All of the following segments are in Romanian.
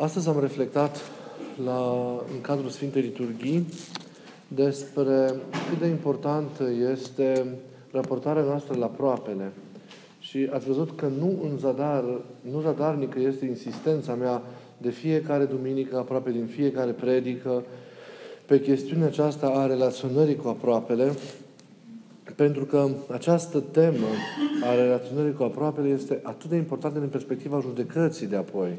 Astăzi am reflectat la, în cadrul Sfintei Liturghii despre cât de importantă este raportarea noastră la proapele. Și ați văzut că nu în zadar, nu zadarnică este insistența mea de fiecare duminică, aproape din fiecare predică, pe chestiunea aceasta a relaționării cu aproapele, pentru că această temă a relaționării cu aproapele este atât de importantă din perspectiva judecății de apoi.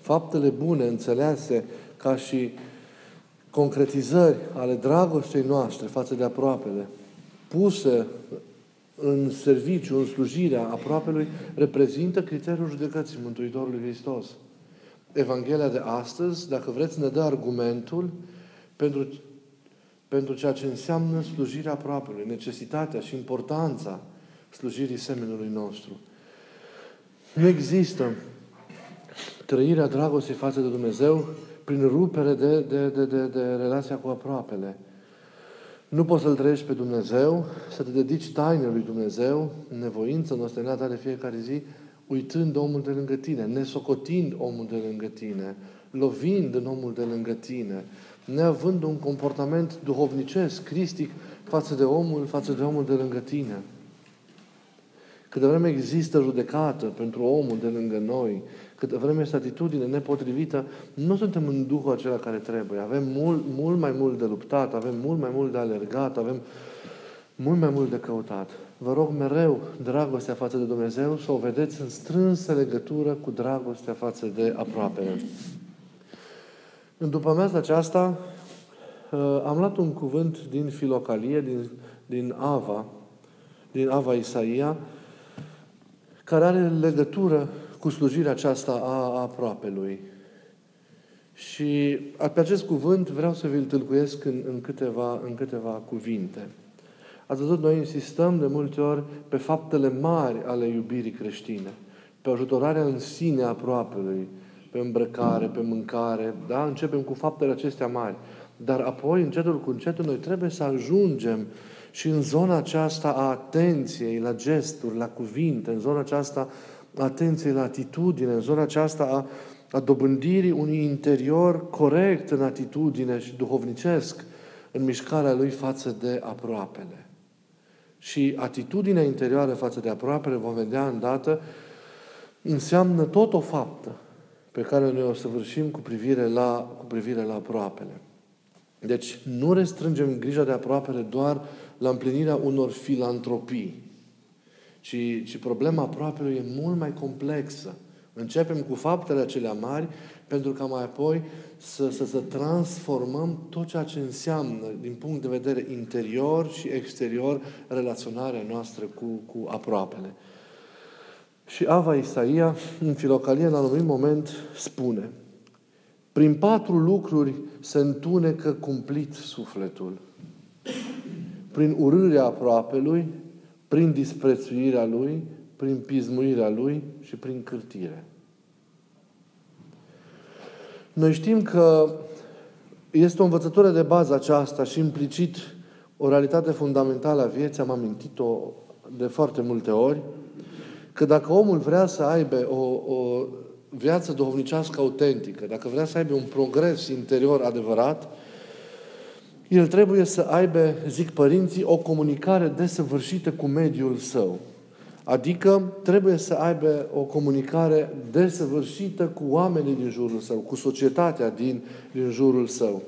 Faptele bune înțelease ca și concretizări ale dragostei noastre față de aproapele, puse în serviciu, în slujirea aproapelui, reprezintă criteriul judecății Mântuitorului Hristos. Evanghelia de astăzi, dacă vreți, ne dă argumentul pentru, pentru ceea ce înseamnă slujirea aproapelui, necesitatea și importanța slujirii semenului nostru. Nu există trăirea dragostei față de Dumnezeu prin rupere de, de, de, de, de relația cu aproapele. Nu poți să-L trăiești pe Dumnezeu, să te dedici tainei lui Dumnezeu, nevoință noastră de fiecare zi, uitând omul de lângă tine, nesocotind omul de lângă tine, lovind în omul de lângă tine, neavând un comportament duhovnicesc, cristic, față de omul, față de omul de lângă tine. Câte vreme există judecată pentru omul de lângă noi, câte vreme este atitudine nepotrivită, nu suntem în Duhul acela care trebuie. Avem mult, mult mai mult de luptat, avem mult mai mult de alergat, avem mult mai mult de căutat. Vă rog mereu dragostea față de Dumnezeu să o vedeți în strânsă legătură cu dragostea față de aproapele. În după amiază aceasta uh, am luat un cuvânt din Filocalie, din, din Ava, din Ava Isaia, care are legătură cu slujirea aceasta a aproapelui. Și pe acest cuvânt vreau să vi-l tâlcuiesc în, în, câteva, în câteva cuvinte. Ați văzut, noi insistăm de multe ori pe faptele mari ale iubirii creștine, pe ajutorarea în sine a aproapelui, pe îmbrăcare, pe mâncare, da? Începem cu faptele acestea mari. Dar apoi, încetul cu încetul, noi trebuie să ajungem și în zona aceasta a atenției la gesturi, la cuvinte, în zona aceasta a atenției la atitudine, în zona aceasta a, a dobândirii unui interior corect în atitudine și duhovnicesc în mișcarea lui față de aproapele. Și atitudinea interioară față de aproapele, vom vedea îndată, înseamnă tot o faptă pe care noi o să vârșim cu privire la, cu privire la aproapele. Deci nu restrângem grija de aproapele doar la împlinirea unor filantropii, ci, ci problema aproapelui e mult mai complexă. Începem cu faptele acelea mari, pentru ca mai apoi să, să, să transformăm tot ceea ce înseamnă, din punct de vedere interior și exterior, relaționarea noastră cu, cu aproapele. Și Ava Isaia, în Filocalie, în anumit moment, spune Prin patru lucruri se întunecă cumplit sufletul. Prin urârea aproapelui, prin disprețuirea lui, prin pismuirea lui și prin cârtire. Noi știm că este o învățătură de bază aceasta și implicit o realitate fundamentală a vieții, am amintit-o de foarte multe ori, că dacă omul vrea să aibă o, o viață duhovnicească autentică, dacă vrea să aibă un progres interior adevărat, el trebuie să aibă, zic părinții, o comunicare desăvârșită cu mediul său. Adică trebuie să aibă o comunicare desăvârșită cu oamenii din jurul său, cu societatea din, din jurul său.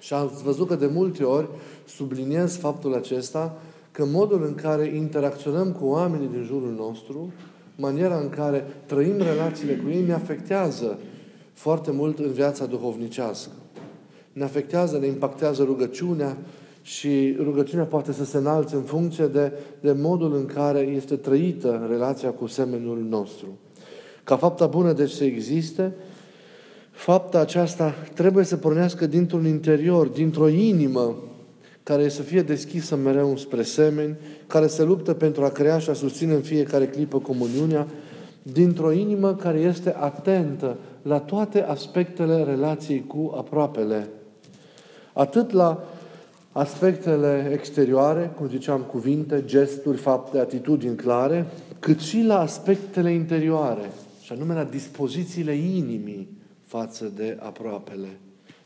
Și am văzut că de multe ori subliniez faptul acesta că modul în care interacționăm cu oamenii din jurul nostru, maniera în care trăim relațiile cu ei, ne afectează foarte mult în viața duhovnicească. Ne afectează, ne impactează rugăciunea și rugăciunea poate să se înalțe în funcție de, de modul în care este trăită relația cu semenul nostru. Ca fapta bună, deci, să existe, fapta aceasta trebuie să pornească dintr-un interior, dintr-o inimă care să fie deschisă mereu spre semeni, care se luptă pentru a crea și a susține în fiecare clipă comuniunea, dintr-o inimă care este atentă la toate aspectele relației cu aproapele. Atât la aspectele exterioare, cum ziceam, cuvinte, gesturi, fapte, atitudini clare, cât și la aspectele interioare, și anume la dispozițiile inimii față de aproapele.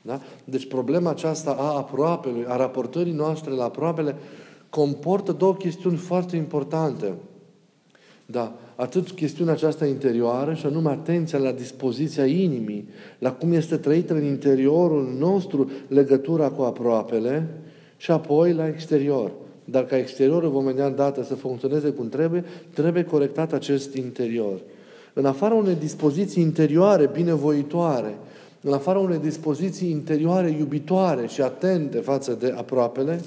Da? Deci problema aceasta a aproapelui, a raportării noastre la aproapele, comportă două chestiuni foarte importante. Da, atât chestiunea aceasta interioară și anume atenția la dispoziția inimii, la cum este trăită în interiorul nostru legătura cu aproapele și apoi la exterior. Dar ca exteriorul vom vedea dată să funcționeze cum trebuie, trebuie corectat acest interior. În afara unei dispoziții interioare binevoitoare, în afara unei dispoziții interioare iubitoare și atente față de aproapele,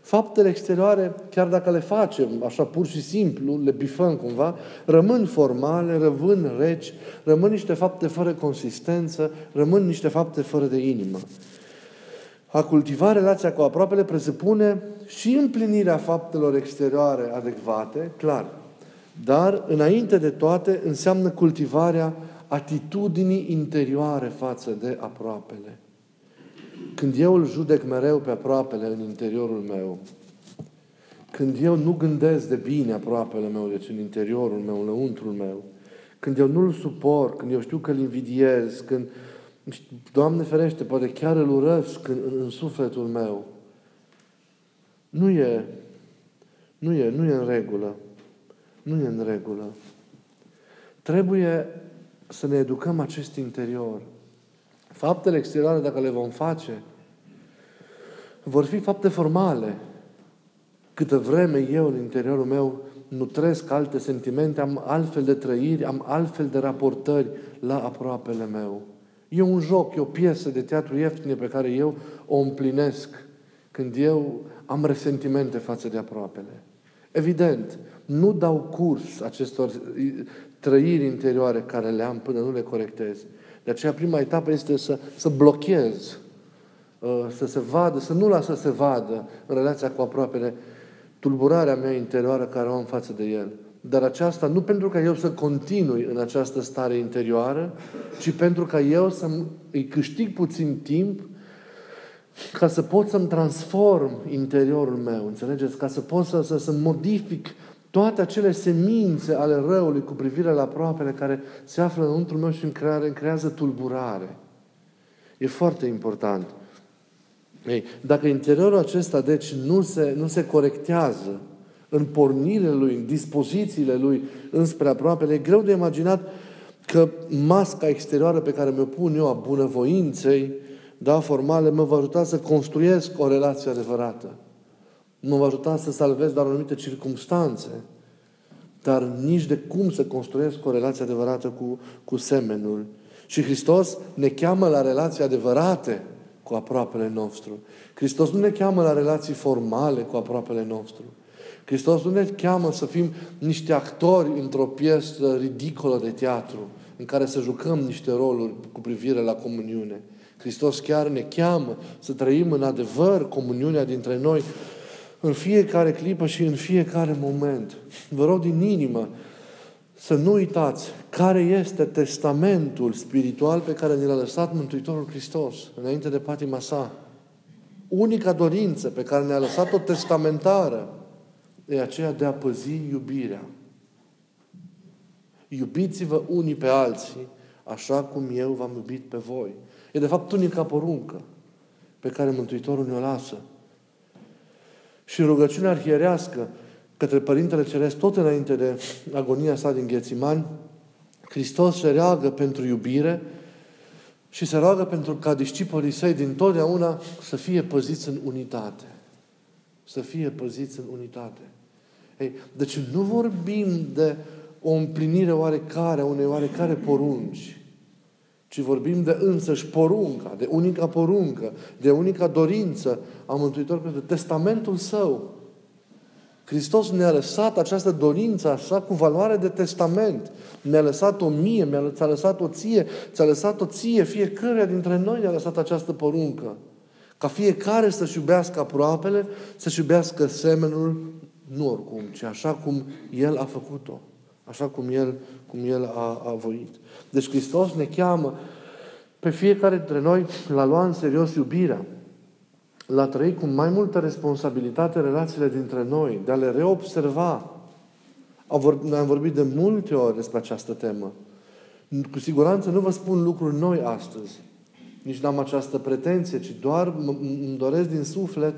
faptele exterioare, chiar dacă le facem așa pur și simplu, le bifăm cumva, rămân formale, rămân reci, rămân niște fapte fără consistență, rămân niște fapte fără de inimă. A cultiva relația cu aproapele presupune și împlinirea faptelor exterioare adecvate, clar, dar, înainte de toate, înseamnă cultivarea atitudinii interioare față de aproapele. Când eu îl judec mereu pe aproapele în interiorul meu, când eu nu gândesc de bine aproapele meu, deci în interiorul meu, înăuntrul meu, când eu nu-l suport, când eu știu că îl invidiez, când, Doamne ferește, poate chiar îl urăsc în, în, în sufletul meu, nu e, nu e, nu e în regulă. Nu e în regulă. Trebuie să ne educăm acest interior. Faptele exterioare, dacă le vom face, vor fi fapte formale. Câtă vreme eu, în interiorul meu, nutresc alte sentimente, am altfel de trăiri, am altfel de raportări la aproapele meu. E un joc, e o piesă de teatru ieftine pe care eu o împlinesc când eu am resentimente față de aproapele. Evident, nu dau curs acestor trăiri interioare care le am până nu le corectez. De aceea prima etapă este să, să blochez, uh, să se vadă, să nu las să se vadă în relația cu aproapele tulburarea mea interioară care o am față de el. Dar aceasta nu pentru ca eu să continui în această stare interioară, ci pentru ca eu să îi câștig puțin timp ca să pot să-mi transform interiorul meu, înțelegeți? Ca să pot să, să, să modific toate acele semințe ale răului cu privire la aproapele care se află înăuntru meu și în care îmi creează tulburare. E foarte important. Ei, dacă interiorul acesta, deci, nu se, nu se corectează în pornirile lui, în dispozițiile lui înspre aproapele, e greu de imaginat că masca exterioară pe care mi-o pun eu a bunăvoinței, da, formale, mă va ajuta să construiesc o relație adevărată. Nu va ajuta să salvez doar anumite circunstanțe, dar nici de cum să construiesc o relație adevărată cu, cu semenul. Și Hristos ne cheamă la relații adevărate cu aproapele nostru. Hristos nu ne cheamă la relații formale cu aproapele nostru. Hristos nu ne cheamă să fim niște actori într-o piesă ridicolă de teatru, în care să jucăm niște roluri cu privire la comuniune. Hristos chiar ne cheamă să trăim în adevăr comuniunea dintre noi în fiecare clipă și în fiecare moment. Vă rog din inimă să nu uitați care este testamentul spiritual pe care ne l-a lăsat Mântuitorul Hristos înainte de patima sa. Unica dorință pe care ne-a lăsat-o testamentară e aceea de a păzi iubirea. Iubiți-vă unii pe alții așa cum eu v-am iubit pe voi. E de fapt unica poruncă pe care Mântuitorul ne-o lasă. Și rugăciunea arhierească către Părintele Ceresc, tot înainte de agonia sa din Ghețimani, Hristos se reagă pentru iubire și se roagă pentru ca discipolii săi din totdeauna să fie păziți în unitate. Să fie păziți în unitate. Ei, deci nu vorbim de o împlinire oarecare, unei oarecare porunci, ci vorbim de însăși porunca, de unica poruncă, de unica dorință a Mântuitorului, de testamentul Său. Hristos ne-a lăsat această dorință așa cu valoare de testament. Ne-a lăsat-o mie, mi-a ți-a lăsat-o ție, ți-a lăsat-o ție, fiecare dintre noi ne-a lăsat această poruncă. Ca fiecare să-și iubească aproapele, să-și iubească semenul, nu oricum, ci așa cum El a făcut-o. Așa cum El, cum El a, a voit. Deci Hristos ne cheamă pe fiecare dintre noi la lua în serios iubirea, la trăi cu mai multă responsabilitate relațiile dintre noi, de a le reobserva. Noi am vorbit de multe ori despre această temă. Cu siguranță nu vă spun lucruri noi astăzi. Nici n-am această pretenție, ci doar îmi doresc din suflet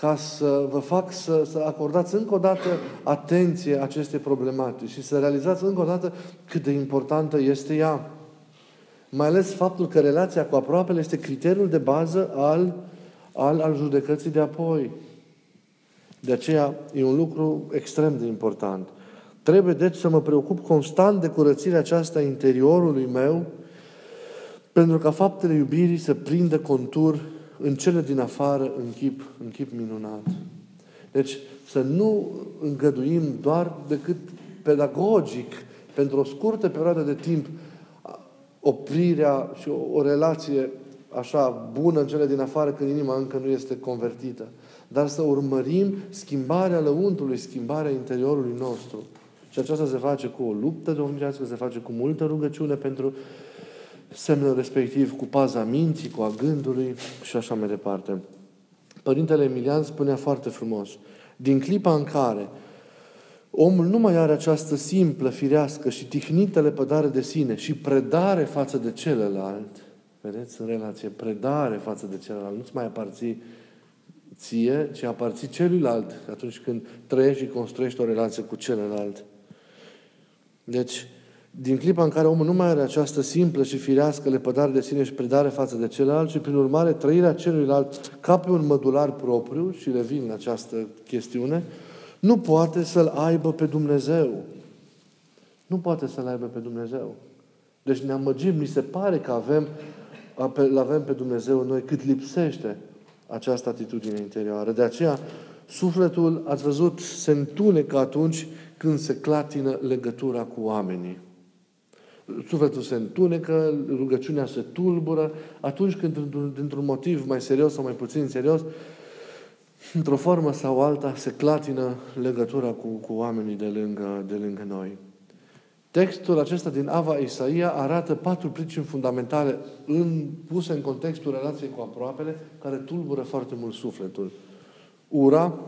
ca să vă fac să, să acordați încă o dată atenție acestei problematici și să realizați încă o dată cât de importantă este ea. Mai ales faptul că relația cu aproapele este criteriul de bază al, al, al judecății de apoi. De aceea e un lucru extrem de important. Trebuie deci să mă preocup constant de curățirea aceasta a interiorului meu, pentru ca faptele iubirii să prindă contur în cele din afară în chip, în chip minunat. Deci să nu îngăduim doar decât pedagogic, pentru o scurtă perioadă de timp, oprirea și o, o relație așa bună în cele din afară când inima încă nu este convertită. Dar să urmărim schimbarea lăuntului, schimbarea interiorului nostru. Și aceasta se face cu o luptă domnicească, se face cu multă rugăciune pentru semnul respectiv, cu paza minții, cu a gândului și așa mai departe. Părintele Emilian spunea foarte frumos, din clipa în care omul nu mai are această simplă, firească și tihnită lepădare de sine și predare față de celălalt, vedeți, în relație, predare față de celălalt, nu-ți mai aparții ție, ci aparții celuilalt atunci când trăiești și construiești o relație cu celălalt. Deci, din clipa în care omul nu mai are această simplă și firească lepădare de sine și predare față de celălalt, și prin urmare trăirea celuilalt ca pe un mădular propriu, și revin la această chestiune, nu poate să-L aibă pe Dumnezeu. Nu poate să-L aibă pe Dumnezeu. Deci ne amăgim, mi se pare că avem, îl avem pe Dumnezeu noi cât lipsește această atitudine interioară. De aceea, sufletul, ați văzut, se întunecă atunci când se clatină legătura cu oamenii. Sufletul se întunecă, rugăciunea se tulbură, atunci când, dintr-un motiv mai serios sau mai puțin serios, într-o formă sau alta, se clatină legătura cu, cu oamenii de lângă, de lângă noi. Textul acesta din Ava Isaia arată patru pricini fundamentale în, puse în contextul relației cu aproapele, care tulbură foarte mult sufletul. Ura,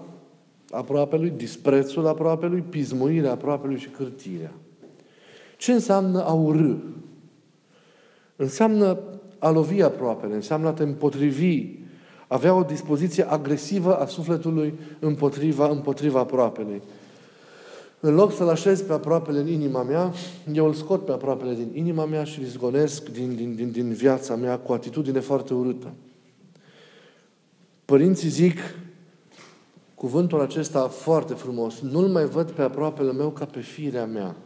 aproapelui, disprețul aproapelui, pismuirea aproapelui și cârtirea. Ce înseamnă a urâ? Înseamnă a lovi aproapele, înseamnă a te împotrivi, avea o dispoziție agresivă a sufletului împotriva, împotriva aproapelui. În loc să-L așez pe aproapele în inima mea, eu îl scot pe aproapele din inima mea și îl izgonesc din, din, din, din viața mea cu atitudine foarte urâtă. Părinții zic, cuvântul acesta foarte frumos. Nu-l mai văd pe aproapele meu ca pe firea mea.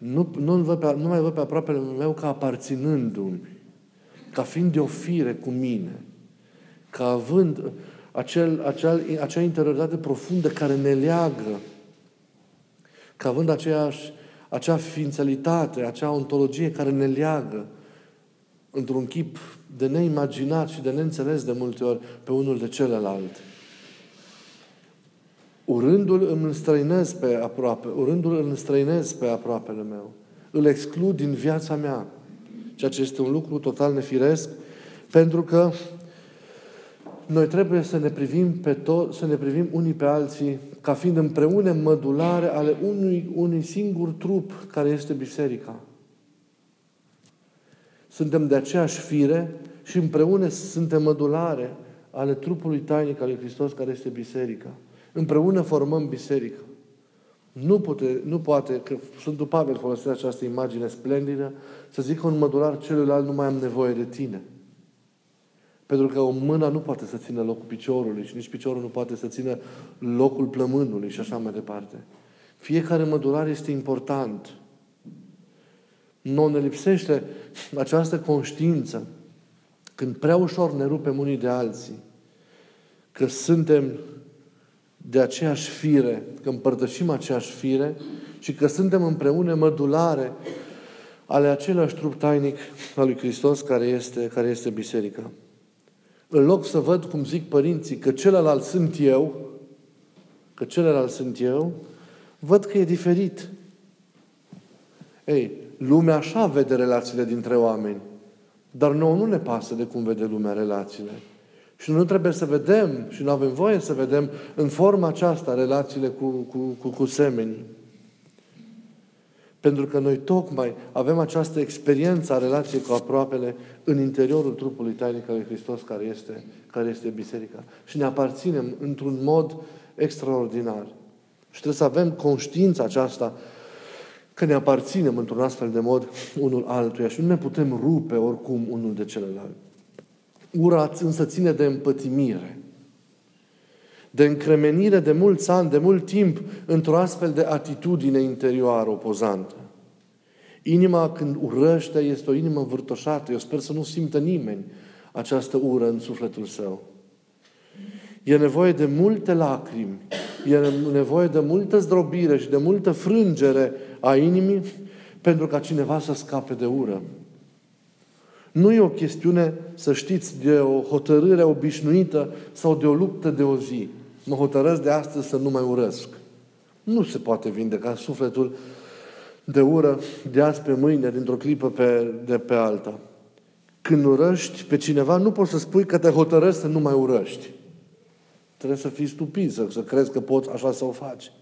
Nu, nu, văd pe, nu mai văd pe aproapele meu ca aparținându-mi, ca fiind de o fire cu mine, ca având acel, acel, acea interioritate profundă care ne leagă, ca având aceeași, acea ființalitate, acea ontologie care ne leagă într-un chip de neimaginat și de neînțeles de multe ori pe unul de celălalt. Urându-l îmi înstrăinez pe aproape, urându-l îl înstrăinez pe aproapele meu. Îl exclud din viața mea. Ceea ce este un lucru total nefiresc, pentru că noi trebuie să ne privim pe tot, să ne privim unii pe alții ca fiind împreună mădulare ale unui, unui singur trup care este biserica. Suntem de aceeași fire și împreună suntem mădulare ale trupului tainic al lui Hristos care este biserica. Împreună formăm biserica. Nu poate, nu poate că Sfântul Pavel folosește această imagine splendidă, să zică un mădular celuilalt nu mai am nevoie de tine. Pentru că o mână nu poate să țină locul piciorului și nici piciorul nu poate să țină locul plămânului și așa mai departe. Fiecare mădular este important. Nu ne lipsește această conștiință când prea ușor ne rupem unii de alții, că suntem de aceeași fire, că împărtășim aceeași fire și că suntem împreună mădulare ale același trup tainic al lui Hristos care este, care este biserica. În loc să văd, cum zic părinții, că celălalt sunt eu, că celălalt sunt eu, văd că e diferit. Ei, lumea așa vede relațiile dintre oameni. Dar nouă nu ne pasă de cum vede lumea relațiile. Și nu trebuie să vedem și nu avem voie să vedem în forma aceasta relațiile cu, cu, cu, cu semenii. Pentru că noi tocmai avem această experiență a relației cu aproapele în interiorul trupului tainic al lui Hristos care este, care este biserica. Și ne aparținem într-un mod extraordinar. Și trebuie să avem conștiința aceasta că ne aparținem într-un astfel de mod unul altuia și nu ne putem rupe oricum unul de celălalt. Ura însă ține de împătimire, de încremenire de mulți ani, de mult timp, într-o astfel de atitudine interioară opozantă. Inima când urăște este o inimă vârtoșată. Eu sper să nu simtă nimeni această ură în sufletul său. E nevoie de multe lacrimi, e nevoie de multă zdrobire și de multă frângere a inimii pentru ca cineva să scape de ură. Nu e o chestiune, să știți, de o hotărâre obișnuită sau de o luptă de o zi. Mă hotărăsc de astăzi să nu mai urăsc. Nu se poate vindeca sufletul de ură de azi pe mâine, dintr-o clipă pe, de pe alta. Când urăști pe cineva, nu poți să spui că te hotărăști să nu mai urăști. Trebuie să fii stupid, să, să crezi că poți așa să o faci.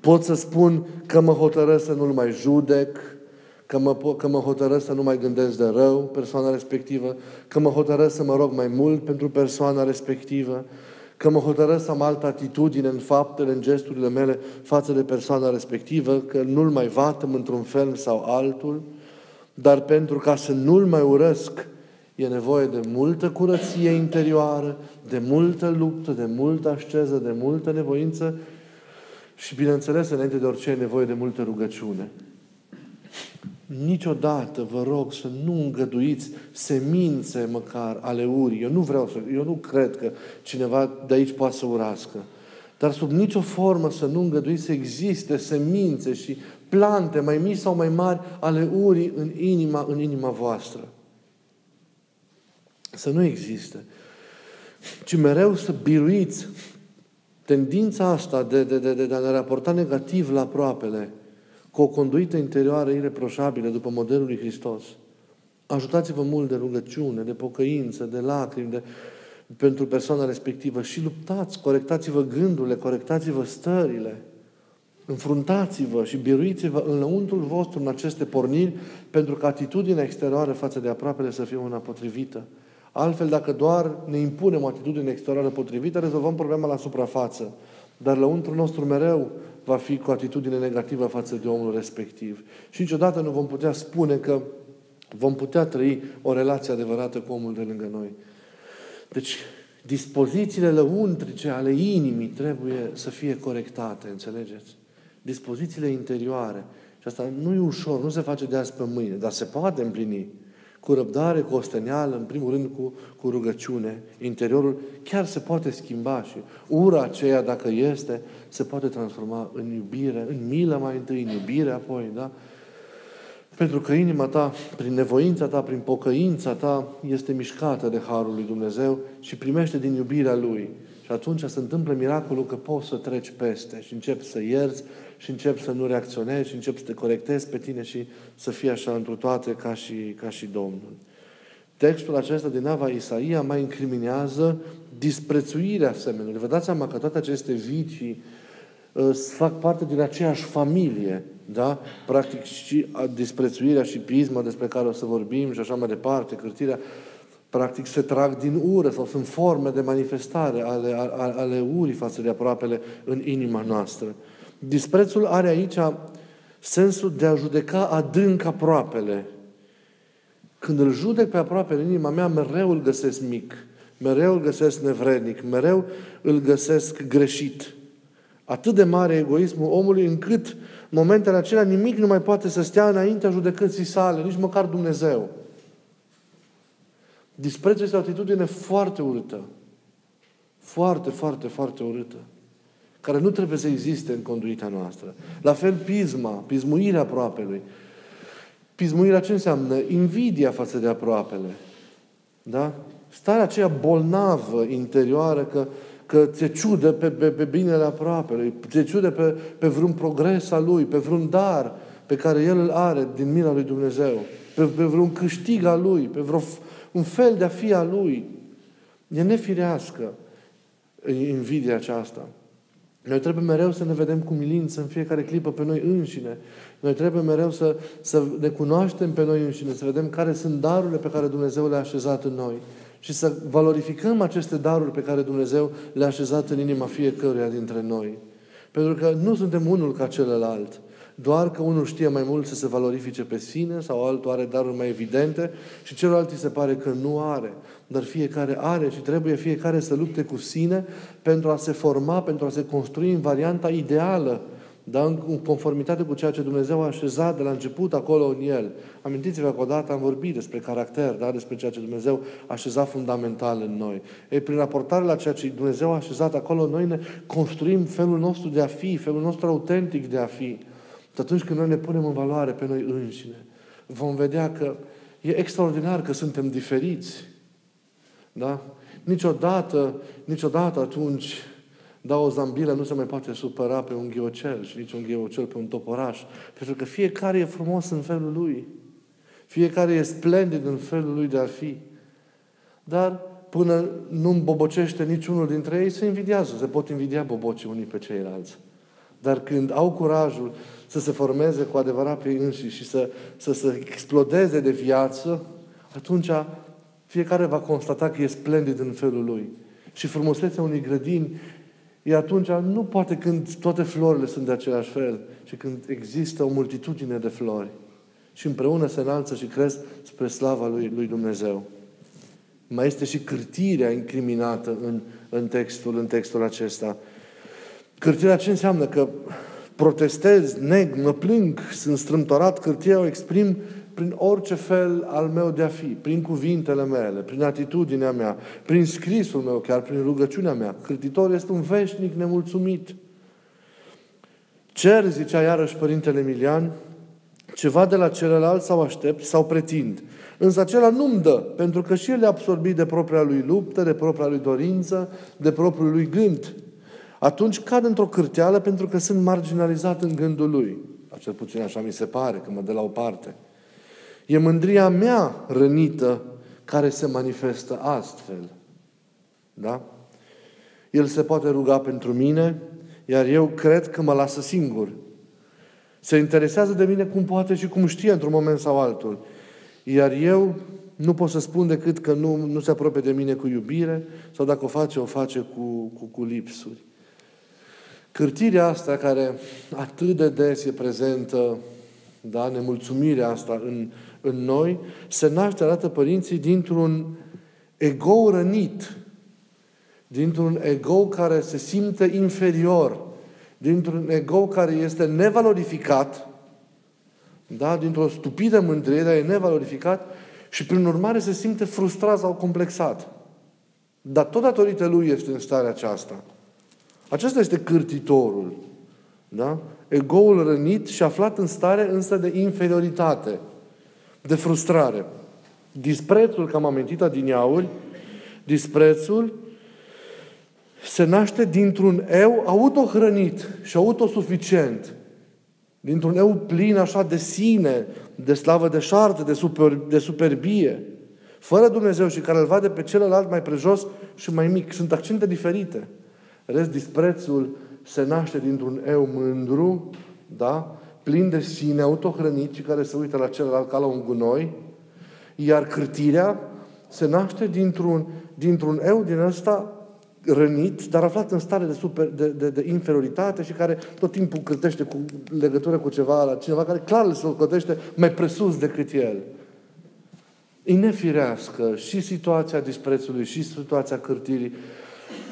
Pot să spun că mă hotărăsc să nu-l mai judec, că mă, că mă hotărăsc să nu mai gândesc de rău persoana respectivă, că mă hotărăsc să mă rog mai mult pentru persoana respectivă, că mă hotărăsc să am altă atitudine în faptele, în gesturile mele față de persoana respectivă, că nu-l mai vatăm într-un fel sau altul, dar pentru ca să nu-l mai urăsc, e nevoie de multă curăție interioară, de multă luptă, de multă asceză, de multă nevoință și, bineînțeles, înainte de orice, e nevoie de multă rugăciune. Niciodată vă rog să nu îngăduiți semințe măcar ale urii. Eu nu vreau să, eu nu cred că cineva de aici poate să urască. Dar sub nicio formă să nu îngăduiți să existe semințe și plante mai mici sau mai mari ale urii în inima, în inima voastră. Să nu existe. Ci mereu să biruiți tendința asta de, de, de, de a ne raporta negativ la aproapele cu o conduită interioară ireproșabilă după modelul lui Hristos. Ajutați-vă mult de rugăciune, de pocăință, de lacrimi, de, pentru persoana respectivă și luptați, corectați-vă gândurile, corectați-vă stările, înfruntați-vă și biruiți-vă în lăuntrul vostru în aceste porniri pentru că atitudinea exterioară față de aproapele să fie una potrivită. Altfel, dacă doar ne impunem o atitudine exterioară potrivită, rezolvăm problema la suprafață. Dar lăuntrul nostru mereu va fi cu atitudine negativă față de omul respectiv. Și niciodată nu vom putea spune că vom putea trăi o relație adevărată cu omul de lângă noi. Deci, dispozițiile lăuntrice ale inimii trebuie să fie corectate, înțelegeți? Dispozițiile interioare. Și asta nu e ușor, nu se face de azi pe mâine, dar se poate împlini cu răbdare, cu osteneală, în primul rând cu, cu rugăciune. Interiorul chiar se poate schimba și ura aceea, dacă este, se poate transforma în iubire, în milă mai întâi, în iubire apoi, da? Pentru că inima ta, prin nevoința ta, prin pocăința ta, este mișcată de Harul lui Dumnezeu și primește din iubirea Lui. Și atunci se întâmplă miracolul că poți să treci peste și începi să ierți și începi să nu reacționezi și începi să te corectezi pe tine și să fii așa întru toate ca și, ca și Domnul. Textul acesta din Ava Isaia mai incriminează disprețuirea semenului. Vă dați seama că toate aceste vicii uh, fac parte din aceeași familie, da? Practic și disprețuirea și pisma despre care o să vorbim și așa mai departe, cârtirea, practic se trag din ură sau sunt forme de manifestare ale, ale, ale urii față de aproapele în inima noastră. Disprețul are aici sensul de a judeca adânc aproapele. Când îl judec pe aproape în inima mea, mereu îl găsesc mic, mereu îl găsesc nevrednic, mereu îl găsesc greșit. Atât de mare e egoismul omului încât momentele acelea nimic nu mai poate să stea înaintea judecății sale, nici măcar Dumnezeu. Disprețul este o atitudine foarte urâtă. Foarte, foarte, foarte urâtă care nu trebuie să existe în conduita noastră. La fel pisma, pismuirea aproapelui. Pismuirea ce înseamnă? Invidia față de aproapele. Da? Starea aceea bolnavă, interioară, că, că ți ciudă pe, pe, pe binele aproapelui, ți ciudă pe, pe vreun progres al lui, pe vreun dar pe care el îl are din mila lui Dumnezeu, pe, pe vreun câștig al lui, pe vreo, un fel de a fi al lui. E nefirească invidia aceasta. Noi trebuie mereu să ne vedem cu milință în fiecare clipă pe noi înșine. Noi trebuie mereu să, să ne cunoaștem pe noi înșine, să vedem care sunt darurile pe care Dumnezeu le-a așezat în noi și să valorificăm aceste daruri pe care Dumnezeu le-a așezat în inima fiecăruia dintre noi. Pentru că nu suntem unul ca celălalt. Doar că unul știe mai mult să se valorifice pe sine sau altul are daruri mai evidente și celălalt îi se pare că nu are. Dar fiecare are și trebuie fiecare să lupte cu sine pentru a se forma, pentru a se construi în varianta ideală dar în conformitate cu ceea ce Dumnezeu a așezat de la început acolo în El. Amintiți-vă că odată am vorbit despre caracter, da? despre ceea ce Dumnezeu a așezat fundamental în noi. Ei, prin raportare la ceea ce Dumnezeu a așezat acolo, noi ne construim felul nostru de a fi, felul nostru autentic de a fi. Și atunci când noi ne punem în valoare pe noi înșine, vom vedea că e extraordinar că suntem diferiți. Da? Niciodată, niciodată atunci da, o zambilă nu se mai poate supăra pe un ghiocel și nici un ghiocel pe un toporaș. Pentru că fiecare e frumos în felul lui. Fiecare e splendid în felul lui de a fi. Dar până nu îmbobocește niciunul dintre ei, se invidiază. Se pot invidia bobocii unii pe ceilalți. Dar când au curajul să se formeze cu adevărat pe ei înșiși și să, să să explodeze de viață, atunci fiecare va constata că e splendid în felul lui. Și frumusețea unei grădini E atunci nu poate când toate florile sunt de același fel, ci când există o multitudine de flori și împreună se înalță și cresc spre slava lui, lui Dumnezeu. Mai este și cârtirea incriminată în, în, textul, în textul acesta. Cârtirea ce înseamnă? Că protestez, neg, mă plâng, sunt strâmtorat, cârtirea o exprim prin orice fel al meu de a fi, prin cuvintele mele, prin atitudinea mea, prin scrisul meu, chiar prin rugăciunea mea. Cârtitor este un veșnic nemulțumit. Cer, zicea iarăși Părintele Emilian, ceva de la celălalt sau aștept sau pretind. Însă acela nu-mi dă, pentru că și el e absorbit de propria lui luptă, de propria lui dorință, de propriul lui gând. Atunci cad într-o cârteală pentru că sunt marginalizat în gândul lui. Cel puțin așa mi se pare, că mă dă la o parte. E mândria mea rănită care se manifestă astfel. Da? El se poate ruga pentru mine, iar eu cred că mă lasă singur. Se interesează de mine cum poate și cum știe într-un moment sau altul. Iar eu nu pot să spun decât că nu, nu se apropie de mine cu iubire sau dacă o face, o face cu, cu, cu lipsuri. Cârtirea asta care atât de des e prezentă, da, nemulțumirea asta în, în noi se naște, arată părinții, dintr-un ego rănit, dintr-un ego care se simte inferior, dintr-un ego care este nevalorificat, da? dintr-o stupidă mândrie, dar e nevalorificat și prin urmare se simte frustrat sau complexat. Dar tot datorită lui este în starea aceasta. Acesta este cârtitorul. Da? Egoul rănit și aflat în stare însă de inferioritate de frustrare. Disprețul, că am amintit adineauri, disprețul se naște dintr-un eu autohrănit și autosuficient. Dintr-un eu plin așa de sine, de slavă de șarte, de, super, de superbie. Fără Dumnezeu și care îl vade pe celălalt mai prejos și mai mic. Sunt accente diferite. Rest, disprețul se naște dintr-un eu mândru, da? plin de sine, autohrănit și care se uită la celălalt ca la un gunoi, iar cârtirea se naște dintr-un, dintr-un eu din ăsta rănit, dar aflat în stare de, super, de, de, de inferioritate și care tot timpul cârtește cu legătură cu ceva, la cineva care clar îl socotește mai presus decât el. E nefirească și situația disprețului și situația cârtirii,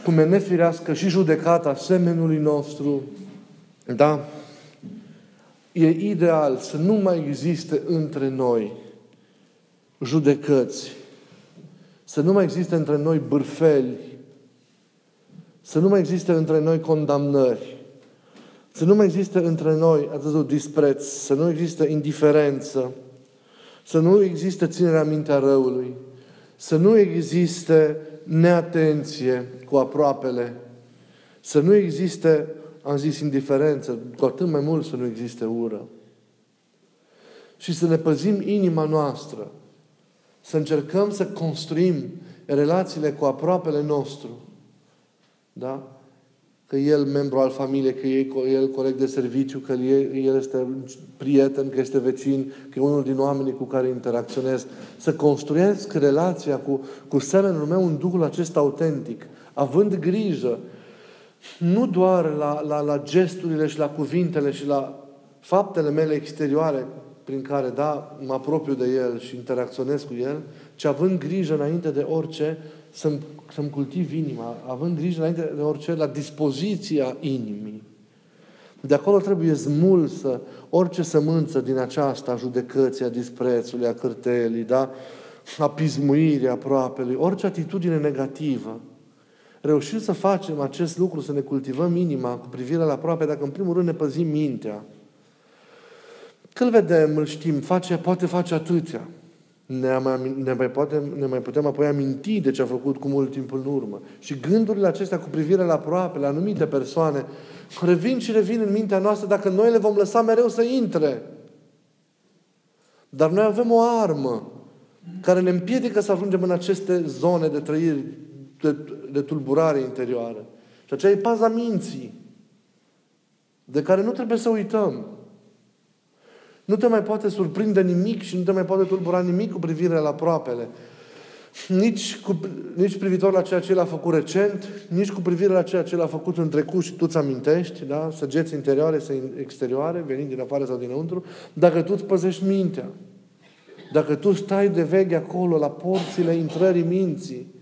cum e nefirească și judecata semenului nostru, da? E ideal să nu mai existe între noi judecăți, să nu mai existe între noi bârfeli, să nu mai existe între noi condamnări, să nu mai existe între noi atât dispreț, să nu existe indiferență, să nu existe ținerea mintea răului, să nu existe neatenție cu aproapele, să nu existe am zis indiferență, cu atât mai mult să nu existe ură. Și să ne păzim inima noastră. Să încercăm să construim relațiile cu aproapele nostru. Da? Că el membru al familiei, că e el coleg de serviciu, că el este prieten, că este vecin, că e unul din oamenii cu care interacționez. Să construiesc relația cu, cu semenul meu în Duhul acesta autentic, având grijă nu doar la, la, la gesturile și la cuvintele și la faptele mele exterioare prin care, da, mă apropiu de El și interacționez cu El, ci având grijă înainte de orice să-mi, să-mi cultiv inima, având grijă înainte de orice la dispoziția inimii. De acolo trebuie smulsă orice sămânță din aceasta a judecății, a disprețului, a cârtelii, da? a pismuirii aproapelui, orice atitudine negativă. Reușim să facem acest lucru, să ne cultivăm inima cu privire la aproape, dacă în primul rând ne păzim mintea. Că îl vedem, îl știm, face, poate face atâția ne mai, ne, mai poate, ne mai putem apoi aminti de ce a făcut cu mult timp în urmă. Și gândurile acestea cu privire la aproape, la anumite persoane, revin și revin în mintea noastră dacă noi le vom lăsa mereu să intre. Dar noi avem o armă care ne împiedică să ajungem în aceste zone de trăiri, de, de tulburare interioară. Și aceea e paza minții, de care nu trebuie să uităm. Nu te mai poate surprinde nimic și nu te mai poate tulbura nimic cu privire la aproapele. Nici, cu, nici privitor la ceea ce l-a făcut recent, nici cu privire la ceea ce l-a făcut în trecut și tu ți amintești, da? săgeți interioare sau exterioare, venind din afară sau dinăuntru, dacă tu îți păzești mintea, dacă tu stai de veche acolo la porțile intrării minții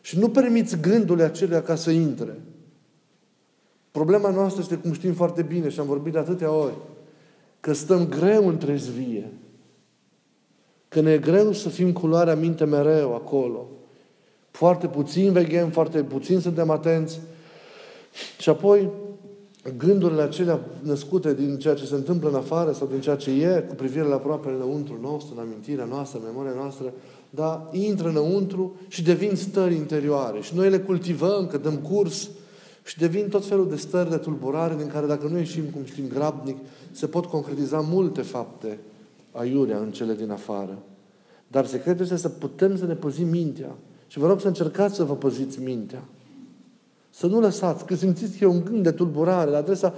și nu permiți gândurile acelea ca să intre. Problema noastră este, cum știm foarte bine și am vorbit de atâtea ori, că stăm greu în trezvie. Că ne e greu să fim cu luarea minte mereu acolo. Foarte puțin veghem, foarte puțin suntem atenți. Și apoi, gândurile acelea născute din ceea ce se întâmplă în afară sau din ceea ce e cu privire la aproape înăuntru nostru, în amintirea noastră, în memoria noastră, da, intră înăuntru și devin stări interioare. Și noi le cultivăm, că dăm curs și devin tot felul de stări de tulburare din care dacă nu ieșim, cum știm, grabnic, se pot concretiza multe fapte aiurea în cele din afară. Dar secretul este să putem să ne păzim mintea. Și vă rog să încercați să vă păziți mintea. Să nu lăsați, că simțiți că e un gând de tulburare la adresa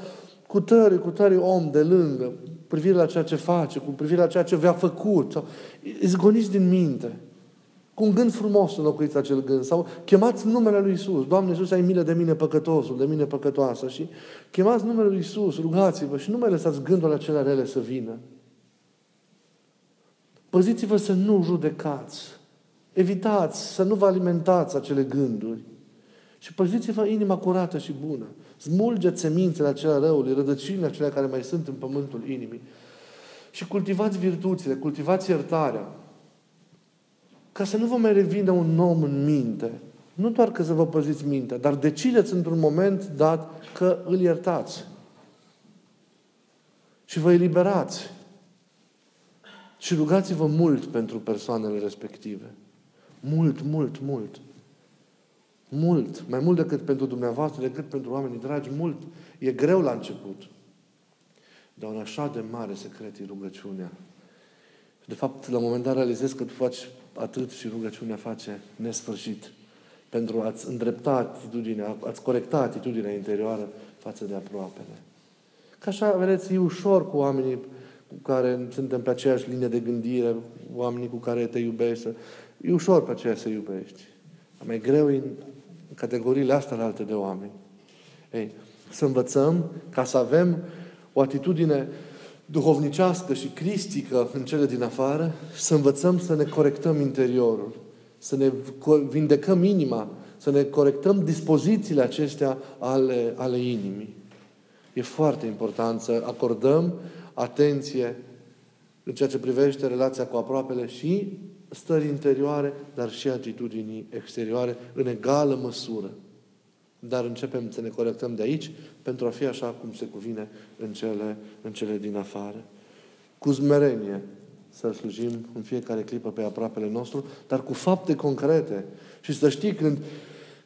cu tări, cu tări om de lângă, privire la ceea ce face, cu privire la ceea ce v-a făcut. Sau, izgoniți din minte. Cu un gând frumos înlocuiți acel gând. Sau chemați numele Lui Isus. Doamne Iisus, ai milă de mine păcătosul, de mine păcătoasă. Și chemați numele Lui Isus, rugați-vă și nu mai lăsați gândurile acelea rele să vină. Păziți-vă să nu judecați. Evitați să nu vă alimentați acele gânduri. Și păziți-vă inima curată și bună. Smulgeți semințele acelea răului, rădăcinile acelea care mai sunt în pământul inimii. Și cultivați virtuțile, cultivați iertarea ca să nu vă mai revină un om în minte. Nu doar că să vă păziți mintea, dar decideți într-un moment dat că îl iertați. Și vă eliberați. Și rugați-vă mult pentru persoanele respective. Mult, mult, mult. Mult. Mai mult decât pentru dumneavoastră, decât pentru oamenii dragi, mult. E greu la început. Dar un așa de mare secret e rugăciunea. De fapt, la un moment dat realizezi că tu faci atât și rugăciunea face nesfârșit pentru a-ți îndrepta atitudinea, a-ți corecta atitudinea interioară față de aproapele. Că așa, vedeți, e ușor cu oamenii cu care suntem pe aceeași linie de gândire, oamenii cu care te iubești, e ușor pe aceea să iubești. Mai greu e în categoriile astea alte de oameni. Ei, să învățăm ca să avem o atitudine duhovnicească și cristică în cele din afară, să învățăm să ne corectăm interiorul, să ne vindecăm inima, să ne corectăm dispozițiile acestea ale, ale inimii. E foarte important să acordăm atenție în ceea ce privește relația cu aproapele și stări interioare, dar și atitudinii exterioare în egală măsură. Dar începem să ne corectăm de aici pentru a fi așa cum se cuvine în cele, în cele din afară. Cu zmerenie să slujim în fiecare clipă pe aproapele nostru, dar cu fapte concrete. Și să știi când,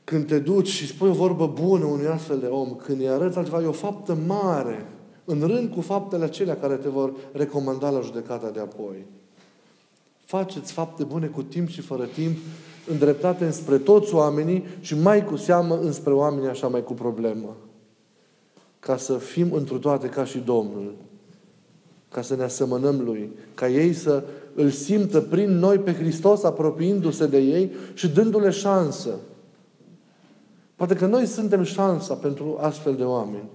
când te duci și spui o vorbă bună unui astfel de om, când îi arăți altceva, e o faptă mare, în rând cu faptele acelea care te vor recomanda la judecata de apoi. Faceți fapte bune cu timp și fără timp, îndreptate înspre toți oamenii și mai cu seamă înspre oamenii așa mai cu problemă. ca să fim întru toate ca și Domnul, ca să ne asemănăm Lui, ca ei să îl simtă prin noi pe Hristos apropiindu-se de ei și dându-le șansă. Poate că noi suntem șansa pentru astfel de oameni.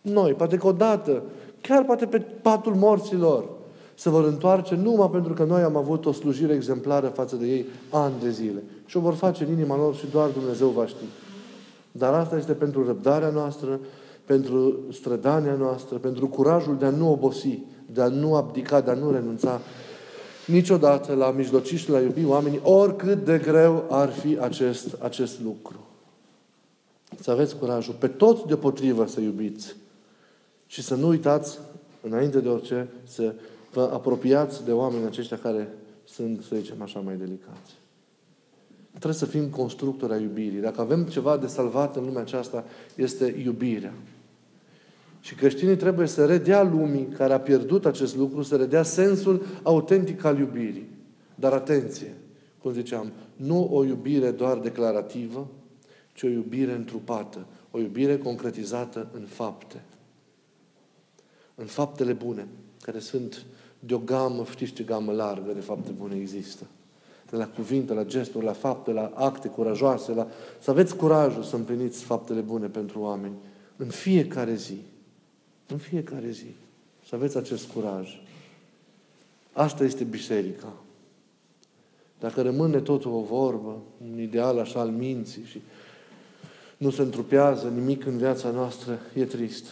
Noi, poate că odată, chiar poate pe patul morților, se vor întoarce numai pentru că noi am avut o slujire exemplară față de ei ani de zile. Și o vor face în inima lor și doar Dumnezeu va ști. Dar asta este pentru răbdarea noastră, pentru strădania noastră, pentru curajul de a nu obosi, de a nu abdica, de a nu renunța niciodată la mijloci și la iubi oamenii, oricât de greu ar fi acest, acest lucru. Să aveți curajul pe toți deopotrivă să iubiți și să nu uitați, înainte de orice, să vă apropiați de oamenii aceștia care sunt, să zicem așa, mai delicați. Trebuie să fim constructori a iubirii. Dacă avem ceva de salvat în lumea aceasta, este iubirea. Și creștinii trebuie să redea lumii care a pierdut acest lucru, să redea sensul autentic al iubirii. Dar atenție, cum ziceam, nu o iubire doar declarativă, ci o iubire întrupată, o iubire concretizată în fapte. În faptele bune, care sunt de o gamă, știți ce gamă largă de fapte bune există. De la cuvinte, la gesturi, la fapte, la acte curajoase, la... să aveți curajul să împliniți faptele bune pentru oameni în fiecare zi. În fiecare zi. Să aveți acest curaj. Asta este biserica. Dacă rămâne totul o vorbă, un ideal așa al minții și nu se întrupează nimic în viața noastră, e trist.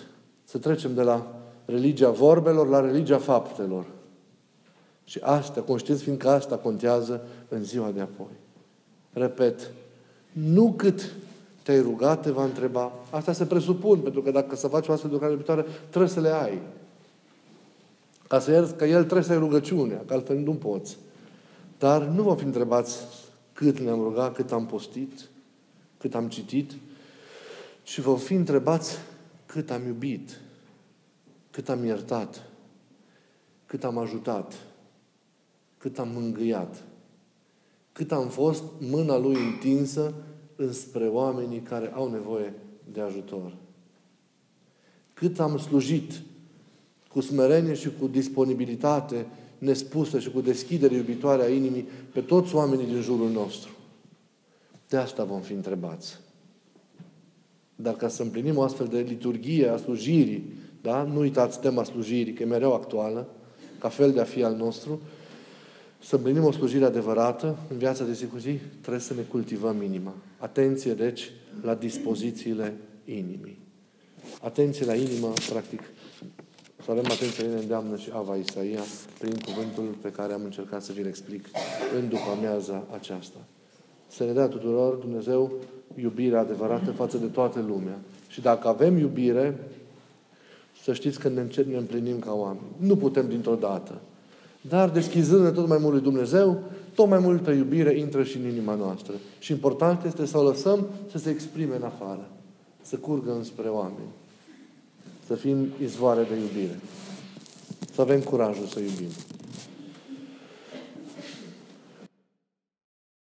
Să trecem de la religia vorbelor la religia faptelor. Și asta, conștiinți fiindcă asta contează în ziua de apoi. Repet, nu cât te-ai rugat, te va întreba. Asta se presupun, pentru că dacă să faci o astfel de lucrare iubitoare, trebuie să le ai. Ca să ierți, că El trebuie să ai rugăciunea, că altfel nu poți. Dar nu vom fi întrebați cât ne-am rugat, cât am postit, cât am citit, ci vom fi întrebați cât am iubit, cât am iertat, cât am ajutat, cât am mângâiat, cât am fost mâna Lui întinsă înspre oamenii care au nevoie de ajutor. Cât am slujit cu smerenie și cu disponibilitate nespusă și cu deschidere iubitoare a inimii pe toți oamenii din jurul nostru. De asta vom fi întrebați. Dar ca să împlinim o astfel de liturghie a slujirii, da? nu uitați tema slujirii, că e mereu actuală, ca fel de a fi al nostru, să împlinim o slujire adevărată în viața de zi cu zi, trebuie să ne cultivăm inima. Atenție, deci, la dispozițiile inimii. Atenție la inimă, practic, să avem atenție la îndeamnă și Ava Isaia prin cuvântul pe care am încercat să vi-l explic în după amiaza aceasta. Să ne dea tuturor Dumnezeu iubirea adevărată față de toată lumea. Și dacă avem iubire, să știți că ne, ne împlinim ca oameni. Nu putem dintr-o dată. Dar deschizându-ne tot mai mult lui Dumnezeu, tot mai multă iubire intră și în inima noastră. Și important este să o lăsăm să se exprime în afară. Să curgă înspre oameni. Să fim izvoare de iubire. Să avem curajul să iubim.